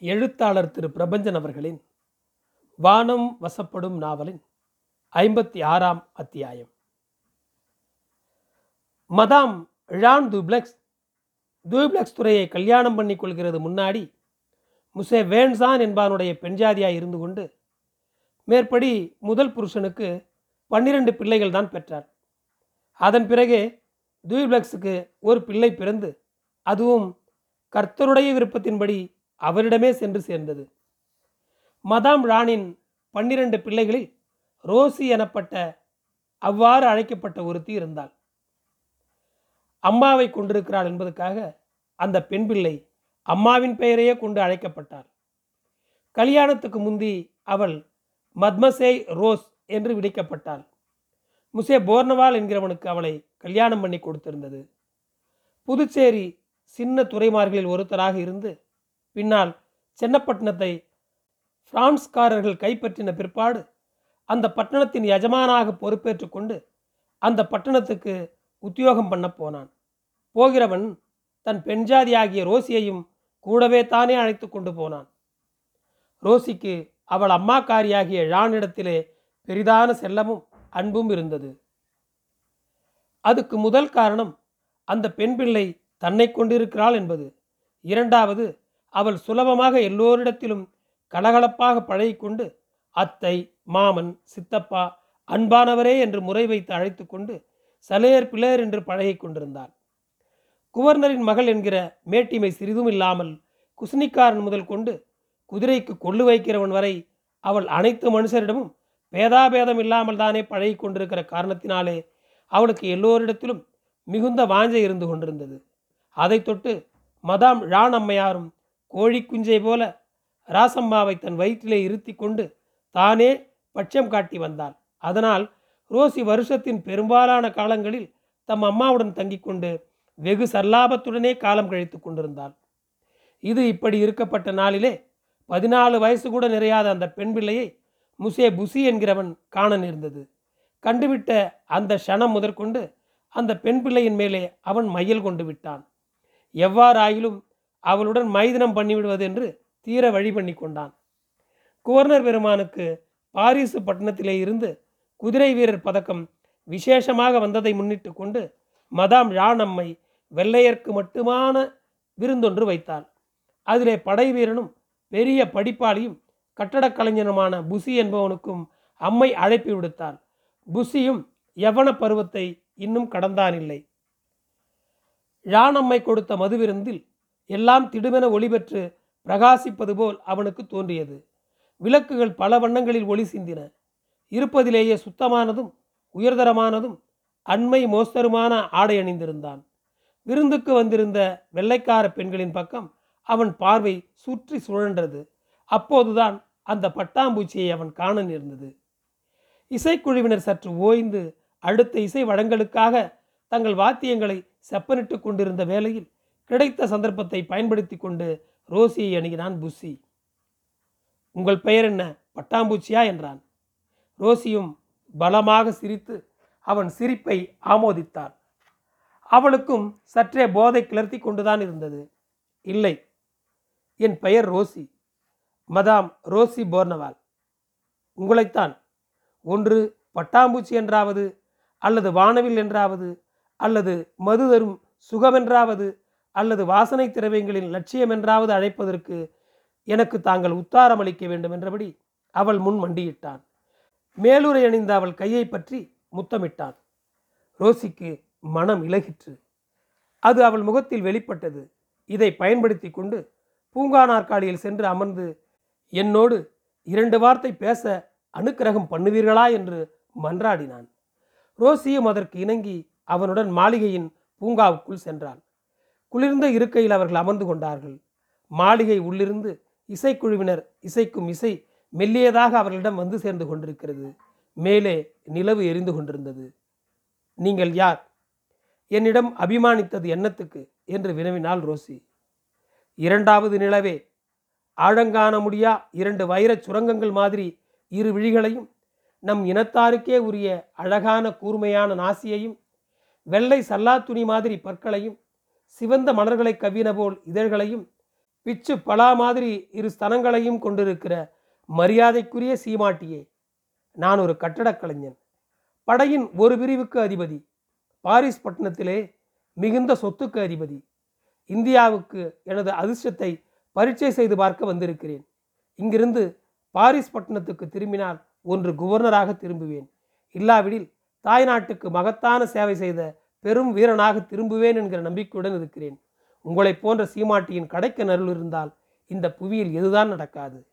எழுத்தாளர் திரு பிரபஞ்சன் அவர்களின் வானம் வசப்படும் நாவலின் ஐம்பத்தி ஆறாம் அத்தியாயம். மதாம் ழான் தூப்ளெக்ஸ் தூப்ளெக்ஸ் துறையை கல்யாணம் பண்ணி கொள்கிறது முன்னாடி முசே வேன்சான் என்பானுடைய பெண்ஜாதியாய் இருந்து கொண்டு மேற்படி முதல் புருஷனுக்கு பன்னிரண்டு பிள்ளைகள் தான் பெற்றார் அதன் பிறகே துய்பிளக்ஸுக்கு ஒரு பிள்ளை பிறந்து அதுவும் கர்த்தருடைய விருப்பத்தின்படி அவரிடமே சென்று சேர்ந்தது. மதாம் ராணின் பன்னிரண்டு பிள்ளைகளில் ரோசி எனப்பட்ட அவ்வாறு அழைக்கப்பட்ட ஒருத்தி இருந்தாள். அம்மாவை கொண்டிருக்கிறாள் என்பதற்காக அந்த பெண் பிள்ளை அம்மாவின் பெயரையே கொண்டு அழைக்கப்பட்டாள். கல்யாணத்துக்கு முந்தி அவள் மத்மசேய் ரோஸ் என்று விடைக்கப்பட்டாள். முசே போர்னவால் என்கிறவனுக்கு அவளை கல்யாணம் பண்ணி கொடுத்திருந்தது. புதுச்சேரி சின்ன துறைமார்களில் ஒருத்தராக இருந்து பின்னால் சென்னப்பட்டினத்தை பிரான்ஸ்காரர்கள் கைப்பற்றின பிற்பாடு அந்த பட்டணத்தின் எஜமானாக பொறுப்பேற்று கொண்டு அந்த பட்டணத்துக்கு உத்தியோகம் பண்ண போனான். போகிறவன் தன் பெண்ஜாதியாகிய ரோசியையும் கூடவே தானே அழைத்து கொண்டு போனான். ரோசிக்கு அவள் அம்மாக்காரியாகிய ழானிடத்திலே பெரிதான செல்லமும் அன்பும் இருந்தது. அதுக்கு முதல் காரணம் அந்த பெண் பிள்ளை தன்னை கொண்டிருக்கிறாள் என்பது. இரண்டாவது அவள் சுலபமாக எல்லோரிடத்திலும் கலகலப்பாக பழகிக்கொண்டு அத்தை மாமன் சித்தப்பா அன்பானவரே என்று முறை வைத்து அழைத்து கொண்டு சலேர் பிளேர் என்று பழகி கொண்டிருந்தாள். குவர்னரின் மகள் என்கிற மேட்டிமை சிறிதும் இல்லாமல் குஸ்னிக்காரன் முதல் கொண்டு குதிரைக்கு கொள்ளு வைக்கிறவன் வரை அவள் அனைத்து மனுஷரிடமும் பேதாபேதம் இல்லாமல் தானே பழகி கொண்டிருக்கிற காரணத்தினாலே அவளுக்கு எல்லோரிடத்திலும் மிகுந்த வாஞ்சை இருந்து கொண்டிருந்தது. அதை தொட்டு மதாம் ழான் அம்மையாரும் கோழி குஞ்சை போல ராசம்மாவை தன் வயிற்றிலே இருத்தி கொண்டு தானே பட்சம் காட்டி வந்தாள். அதனால் ரோசி வருஷத்தின் பெரும்பாலான காலங்களில் தம் அம்மாவுடன் தங்கிக் கொண்டு வெகு சல்லாபத்துடனே காலம் கழித்து கொண்டிருந்தாள். இது இப்படி இருக்கப்பட்ட நாளிலே பதினாலு வயசு கூட நிறையாத அந்த பெண் பிள்ளையை முசே புசி என்கிறவன் காண நேர்ந்தது. கண்டுவிட்ட அந்த க்ஷணம் முதற்கொண்டு அந்த பெண் பிள்ளையின் மேலே அவன் மையல் கொண்டு விட்டான். எவ்வாறாயிலும் அவளுடன் மைதனம் பண்ணிவிடுவது என்று தீர வழி பண்ணி கொண்டான் குவர்னர் பெருமானுக்கு பாரிசு பட்டணத்திலே இருந்து குதிரை வீரர் பதக்கம் விசேஷமாக வந்ததை முன்னிட்டு கொண்டு மதாம் யானம்மை வெள்ளையர்க்கு மட்டுமான விருந்தொன்று வைத்தாள். அதிலே படை வீரனும் பெரிய படிப்பாளியும் கட்டடக் கலைஞனுமான புசி என்பவனுக்கும் அம்மை அழைப்பு விடுத்தாள். புசியும் யவன பருவத்தை இன்னும் கடந்தானில்லை. யானம்மை கொடுத்த மதுவிருந்தில் எல்லாம் திடுமென ஒளிபெற்று பிரகாசிப்பது போல் அவனுக்கு தோன்றியது. விளக்குகள் பல வண்ணங்களில் ஒளி சிந்தின. இருப்பதிலேயே சுத்தமானதும் உயர்தரமானதும் அண்மை மோஸ்தருமான ஆடை அணிந்திருந்தான். விருந்துக்கு வந்திருந்த வெள்ளைக்கார பெண்களின் பக்கம் அவன் பார்வை சுற்றி சுழன்றது. அப்போதுதான் அந்த பட்டாம்பூச்சியை அவன் காண நேர்ந்தது. இசைக்குழுவினர் சற்று ஓய்ந்து அடுத்த இசை வழங்கலுக்காக தங்கள் வாத்தியங்களை செப்பனிட்டு கொண்டிருந்த வேளையில் கிடைத்த சந்தர்ப்பத்தை பயன்படுத்தி கொண்டு ரோசியை அணுகினான் புஸ்ஸி. உங்கள் பெயர் என்ன? பட்டாம்பூச்சியா? என்றான். ரோசியும் பலமாக சிரித்து அவன் சிரிப்பை ஆமோதித்தாள். அவளுக்கும் சற்றே போதை கிளர்த்தி கொண்டுதான் இருந்தது. இல்லை. என் பெயர் ரோசி. மதாம் ரோசி போர்னவால். உங்களைத்தான். ஒன்று பட்டாம்பூச்சி என்றாவது அல்லது வானவில் என்றாவது அல்லது மது தரும் சுகமென்றாவது அல்லது வாசனை திரவியங்களின் லட்சியம் என்றாவது அழைப்பதற்கு எனக்கு தாங்கள் உத்தாரம் அளிக்க வேண்டும் என்றபடி அவள் முன் மண்டியிட்டான் மேலுரை அணிந்த அவள் கையை பற்றி முத்தமிட்டான் ரோசிக்கு மனம் இலகிற்று. அது அவள் முகத்தில் வெளிப்பட்டது. இதை பயன்படுத்தி கொண்டு பூங்கா நாற்காலியில் சென்று அமர்ந்து என்னோடு இரண்டு வார்த்தை பேச அனுக்கிரகம் பண்ணுவீர்களா என்று மன்றாடினான். ரோசியும் அதற்கு இணங்கி அவனுடன் மாளிகையின் பூங்காவுக்குள் சென்றாள். குளிர்ந்த இருக்கையில் அவர்கள் அமர்ந்து கொண்டார்கள். மாளிகை உள்ளிருந்து இசைக்குழுவினர் இசைக்கும் இசை மெல்லியதாக அவர்களிடம் வந்து சேர்ந்து கொண்டிருக்கிறது. மேலே நிலவு எரிந்து கொண்டிருந்தது. நீங்கள் யார்? என்னிடம் அபிமானித்தது எண்ணத்துக்கு என்று வினவினாள் ரோசி. இரண்டாவது நிலவே. ஆழங்காண முடியா இரண்டு வைரச் சுரங்கங்கள் மாதிரி இரு விழிகளையும் நம் இனத்தாருக்கே உரிய அழகான கூர்மையான நாசியையும் வெள்ளை சல்லாத்துணி மாதிரி பற்களையும் சிவந்த மலர்களை கவ்வின போல் இதழ்களையும் பிச்சு பலா மாதிரி இரு ஸ்தனங்களையும் கொண்டிருக்கிற மரியாதைக்குரிய சீமாட்டியே நான் ஒரு கட்டடக் கலைஞன். படையின் ஒரு பிரிவுக்கு அதிபதி பாரிஸ் பட்டணத்திலே மிகுந்த சொத்துக்கு அதிபதி. இந்தியாவுக்கு எனது அதிர்ஷ்டத்தை பரீட்சை செய்து பார்க்க வந்திருக்கிறேன். இங்கிருந்து பாரிஸ் பட்டணத்துக்கு திரும்பினால் ஒன்று குவர்னராக திரும்புவேன். இல்லாவிடில் தாய்நாட்டுக்கு மகத்தான சேவை செய்த பெரும் வீரனாக திரும்புவேன் என்கிற நம்பிக்கையுடன் இருக்கிறேன். உங்களைப் போன்ற சீமாட்டியின் கடைக்க நருள் இருந்தால் இந்த புவியில் எதுதான் நடக்காது.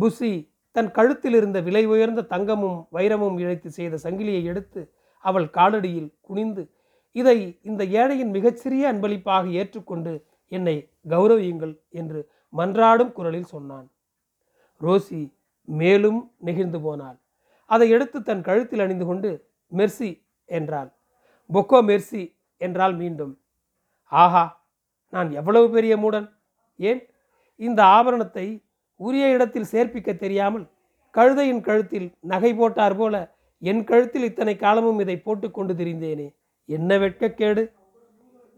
புசி தன் கழுத்தில் இருந்த விலை உயர்ந்த தங்கமும் வைரமும் இழைத்து செய்த சங்கிலியை எடுத்து அவள் காலடியில் குனிந்து இதை இந்த ஏழையின் மிகச்சிறிய அன்பளிப்பாக ஏற்றுக்கொண்டு என்னை கௌரவியுங்கள் என்று மன்றாடும் குரலில் சொன்னான். ரோசி மேலும் நெகிழ்ந்து போனாள். அதை எடுத்து தன் கழுத்தில் அணிந்து கொண்டு மெர்சி என்றாள். பொக்கோ மெர்சி என்றால் மீண்டும் ஆஹா நான் எவ்வளவு பெரிய மூடன்? ஏன்? இந்த ஆபரணத்தை உரிய இடத்தில் சேர்ப்பிக்க தெரியாமல் கழுதையின் கழுத்தில் நகை போட்டார் போல என் கழுத்தில் இத்தனை காலமும் இதை போட்டுக்கொண்டு திரிந்தேனே. என்ன வெட்கக்கேடு?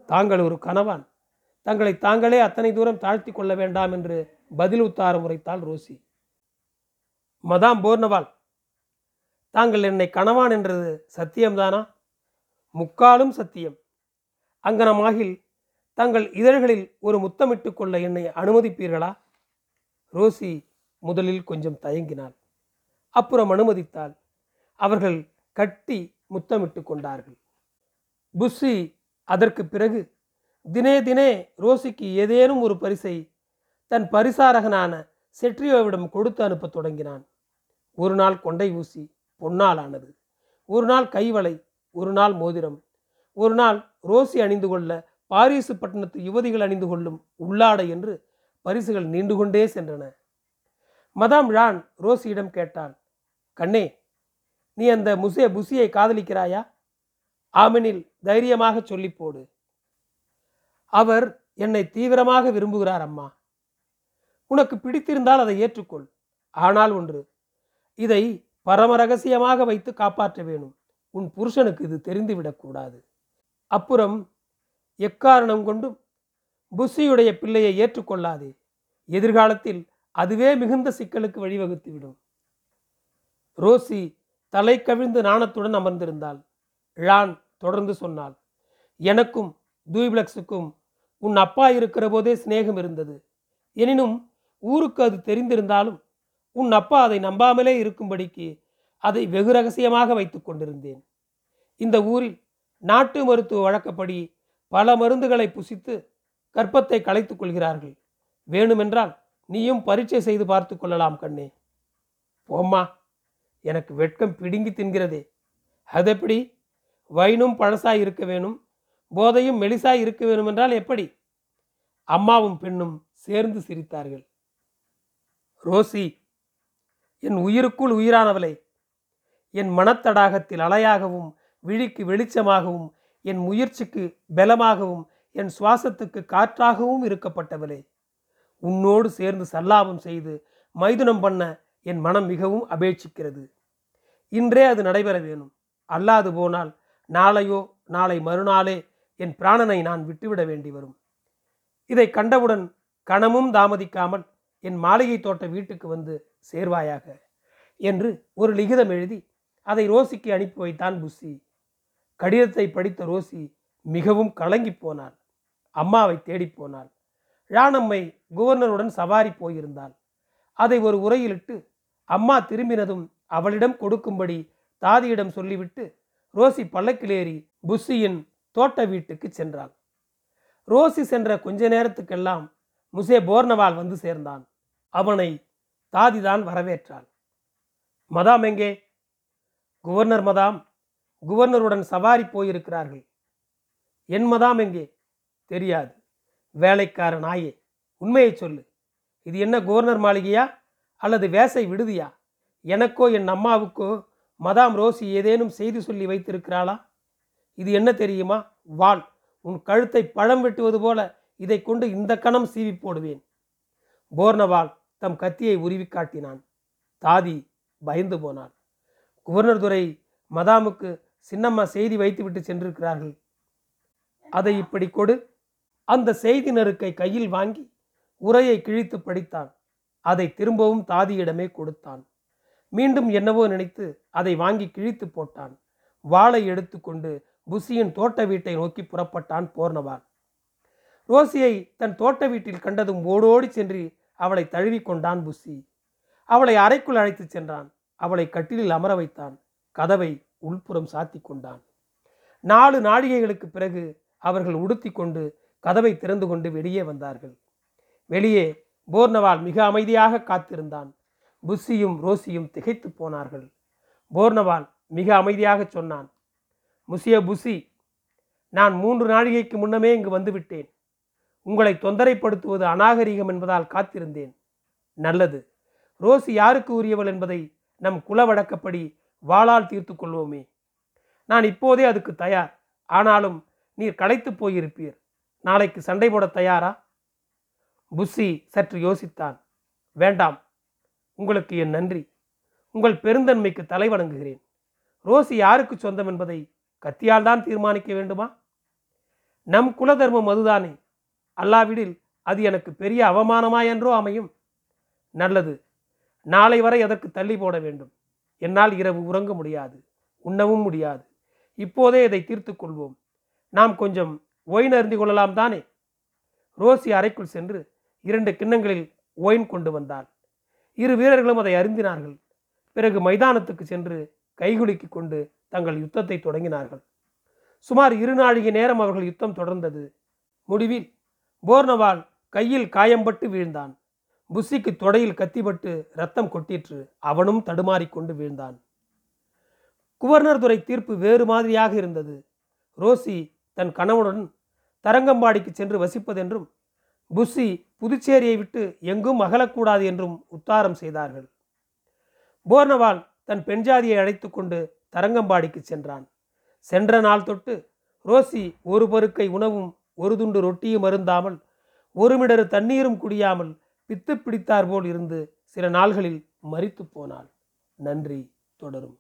தாங்கள் ஒரு கணவான். தங்களை தாங்களே அத்தனை தூரம் தாழ்த்தி கொள்ள வேண்டாம் என்று பதில் உத்தாரம் உரைத்தாள் ரோசி. மதாம் போர்னவால் தாங்கள் என்னை கணவான் என்றது சத்தியம்தானா? முக்காலும் சத்தியம். அங்கனமாகில் தங்கள் இதழ்களில் ஒரு முத்தமிட்டு கொள்ள என்னை அனுமதிப்பீர்களா? ரோசி முதலில் கொஞ்சம் தயங்கினாள். அப்புறம் அனுமதித்தால் அவர்கள் கட்டி முத்தமிட்டு கொண்டார்கள். புஸ்ஸி அதற்கு பிறகு தினே தினே ரோசிக்கு ஏதேனும் ஒரு பரிசை தன் பரிசாரகனான செட்ரியோவிடம் கொடுத்து அனுப்பத் தொடங்கினான். ஒரு நாள் கொண்டை ஊசி பொன்னால் ஆனது ஒரு நாள் கைவளை ஒரு நாள் மோதிரம். ஒரு நாள் ரோசி அணிந்து கொள்ள பாரிசு பட்டணத்து யுவதிகள் அணிந்து கொள்ளும் உள்ளாடை என்று பரிசுகள் நீண்டு கொண்டே சென்றன. மதாம் ழான் ரோசியிடம் கேட்டாள் கண்ணே நீ அந்த முசே புசியை காதலிக்கிறாயா? ஆமெனில் தைரியமாக சொல்லிப் போடு. அவர் என்னை தீவிரமாக விரும்புகிறார் அம்மா. உனக்கு பிடித்திருந்தால் அதை ஏற்றுக்கொள். ஆனால் ஒன்று இதை பரம ரகசியமாக வைத்து காப்பாற்ற வேணும். உன் புருஷனுக்கு இது தெரிந்துவிடக்கூடாது அப்புறம் எக்காரணம் கொண்டும் புஷியுடைய பிள்ளையை ஏற்றுக்கொள்ளாதே. எதிர்காலத்தில் அதுவே மிகுந்த சிக்கலுக்கு வழிவகுத்துவிடும். ரோசி தலை கவிழ்ந்து நாணத்துடன் அமர்ந்திருந்தாள். ழான் தொடர்ந்து சொன்னாள் எனக்கும் தூய்பிளக்ஸுக்கும் உன் அப்பா இருக்கிற போதே சிநேகம் இருந்தது. எனினும் ஊருக்கு அது தெரிந்திருந்தாலும் உன் அப்பா அதை நம்பாமலே இருக்கும்படிக்கு அதை வெகு ரகசியமாக வைத்துக் கொண்டிருந்தேன். இந்த ஊரில் நாட்டு மருத்துவ வழக்கப்படி பல மருந்துகளை புசித்து கற்பத்தை களைத்துக் கொள்கிறார்கள். வேணுமென்றால் நீயும் பரீட்சை செய்து பார்த்து கொள்ளலாம் கண்ணே. போம்மா எனக்கு வெட்கம் பிடுங்கி தின்கிறதே. அதெப்படி? வைனும் பழசாய் இருக்க வேணும் போதையும் மெலிசாய் இருக்க வேணும் என்றால் எப்படி? அம்மாவும் பெண்ணும் சேர்ந்து சிரித்தார்கள். ரோசி என் உயிருக்குள் உயிரானவளே என் மனத்தடாகத்தில் அலையாகவும் விழிக்கு வெளிச்சமாகவும் என் முயற்சிக்கு பலமாகவும் என் சுவாசத்துக்கு காற்றாகவும் இருக்கப்பட்டவளே. உன்னோடு சேர்ந்து சல்லாபம் செய்து மைதுனம் பண்ண என் மனம் மிகவும் அபேட்சிக்கிறது. இன்றே அது நடைபெற வேணும். அல்லாது போனால் நாளையோ நாளை மறுநாளே என் பிராணனை நான் விட்டுவிட வேண்டி வரும். இதை கண்டவுடன் கணமும் தாமதிக்காமல் என் மாளிகை தோட்ட வீட்டுக்கு வந்து சேர்வாயாக என்று ஒரு லிகிதம் எழுதி அதை ரோசிக்கு அனுப்பி வைத்தான் புஸ்ஸி கடிதத்தை படித்த ரோசி மிகவும் கலங்கி போனாள். அம்மாவை தேடிப் போனாள். ராணம்மை குவர்னருடன் சவாரி போயிருந்தாள். அதை ஒரு உரையிலிட்டு அம்மா திரும்பினதும் அவளிடம் கொடுக்கும்படி தாதியிடம் சொல்லிவிட்டு ரோசி பல்லக்கிலேறி புஸ்ஸியின் தோட்ட வீட்டுக்கு சென்றாள். ரோசி சென்ற கொஞ்ச நேரத்துக்கெல்லாம் முசே போர்னவால் வந்து சேர்ந்தான். அவனை தாதிதான் வரவேற்றாள். மதாம் எங்கே? குவர்னர் மதாம் குவர்னருடன் சவாரி போயிருக்கிறார்கள். என் மதாம் எங்கே? தெரியாது. வேலைக்கார நாயே உண்மையை சொல்லு. இது என்ன குவர்னர் மாளிகையா? அல்லது வேசை விடுதியா? எனக்கோ என் அம்மாவுக்கோ மதாம் ரோசி ஏதேனும் செய்தி சொல்லி வைத்திருக்கிறாளா? இது என்ன தெரியுமா? வாள் உன் கழுத்தை பழம் வெட்டுவது போல இதை கொண்டு இந்த கணம் சீவி போடுவேன். போர்னவால் தம் கத்தியை உருவி காட்டினான். தாதி பயந்து போனாள். குவர்னர் துரை மதாமுக்கு சின்னம்மா செய்தி வைத்துவிட்டு சென்றிருக்கிறார்கள். அதை இப்படி கொடு. அந்த செய்தி நெருக்கை கையில் வாங்கி உரையை கிழித்து படித்தான். அதை திரும்பவும் தாதியிடமே கொடுத்தான். மீண்டும் என்னவோ நினைத்து அதை வாங்கி கிழித்து போட்டான். வாளை எடுத்துக்கொண்டு புசியின் தோட்ட வீட்டை நோக்கி புறப்பட்டான் போர்ணவான் ரோசியை தன் தோட்ட வீட்டில் கண்டதும் ஓடோடி சென்று அவளை தழுவி கொண்டான் புசி. அவளை அறைக்குள் அழைத்துச் சென்றான். அவளை கட்டிலில் அமர வைத்தான். கதவை உள்புறம் சாத்தி கொண்டான். நாலு நாழிகைகளுக்கு பிறகு அவர்கள் உடுத்தி கொண்டு கதவை திறந்து கொண்டு வெளியே வந்தார்கள். வெளியே போர்னவால் மிக அமைதியாக காத்திருந்தான். புஸ்ஸியும் ரோசியும் திகைத்து போனார்கள். போர்னவால் மிக அமைதியாக சொன்னான் முசிய புசி நான் மூன்று நாழிகைக்கு முன்னமே இங்கு வந்துவிட்டேன். உங்களை தொந்தரைப்படுத்துவது அநாகரிகம் என்பதால் காத்திருந்தேன். நல்லது. ரோசி யாருக்கு உரியவள் என்பதை நம் குல வழக்கப்படி வாளால் தீர்த்து கொள்வோமே. நான் இப்போதே அதுக்கு தயார். ஆனாலும் நீர் களைத்து போயிருப்பீர். நாளைக்கு சண்டை போட தயாரா? புஸ்ஸி சற்று யோசித்தான். வேண்டாம். உங்களுக்கு என் நன்றி. உங்கள் பெருந்தன்மைக்கு தலை வணங்குகிறேன். ரோசி யாருக்கு சொந்தம் என்பதை கத்தியால் தான் தீர்மானிக்க வேண்டுமா? நம் குலதர்மம் அதுதானே. அல்லாவிடில் அது எனக்கு பெரிய அவமானமா என்றோ அமையும். நல்லது. நாளை வரை அதற்கு தள்ளி போட வேண்டும். என்னால் இரவு உறங்க முடியாது உண்ணவும் முடியாது. இப்போதே இதை தீர்த்து கொள்வோம். நாம் கொஞ்சம் ஒயின் அருந்தி கொள்ளலாம் தானே? ரோசி அறைக்குள் சென்று இரண்டு கிண்ணங்களில் ஒயின் கொண்டு வந்தாள். இரு வீரர்களும் அதை அருந்தினார்கள். பிறகு மைதானத்துக்கு சென்று கைகுலுக்கி கொண்டு தங்கள் யுத்தத்தை தொடங்கினார்கள். சுமார் இரு நாழிகை நேரம் அவர்கள் யுத்தம் தொடர்ந்தது. முடிவில் போர்னவால் கையில் காயம்பட்டு வீழ்ந்தான். புஸ்ஸிக்கு தொடையில் கத்திப்பட்டு ரத்தம் கொட்டிற்று. அவனும் தடுமாறிக்கொண்டு வீழ்ந்தான். குவர்னர் துறை தீர்ப்பு வேறு மாதிரியாக இருந்தது. ரோசி தன் கணவனுடன் தரங்கம்பாடிக்கு சென்று வசிப்பதென்றும் புஸ்ஸி புதுச்சேரியை விட்டு எங்கும் அகலக்கூடாது என்றும் உத்தாரம் செய்தார்கள். போர்னவால் தன் பெண்ஜாதியை அழைத்து கொண்டு தரங்கம்பாடிக்கு சென்றான். சென்ற நாள் தொட்டு ரோசி ஒரு பருக்கை உணவும் ஒரு துண்டு ரொட்டியும் அருந்தாமல் ஒரு மிடரு தண்ணீரும் குடியாமல் பித்து பிடித்தார் போல் இருந்து சில நாள்களில் மறித்து போனாள். நன்றி தொடரும்.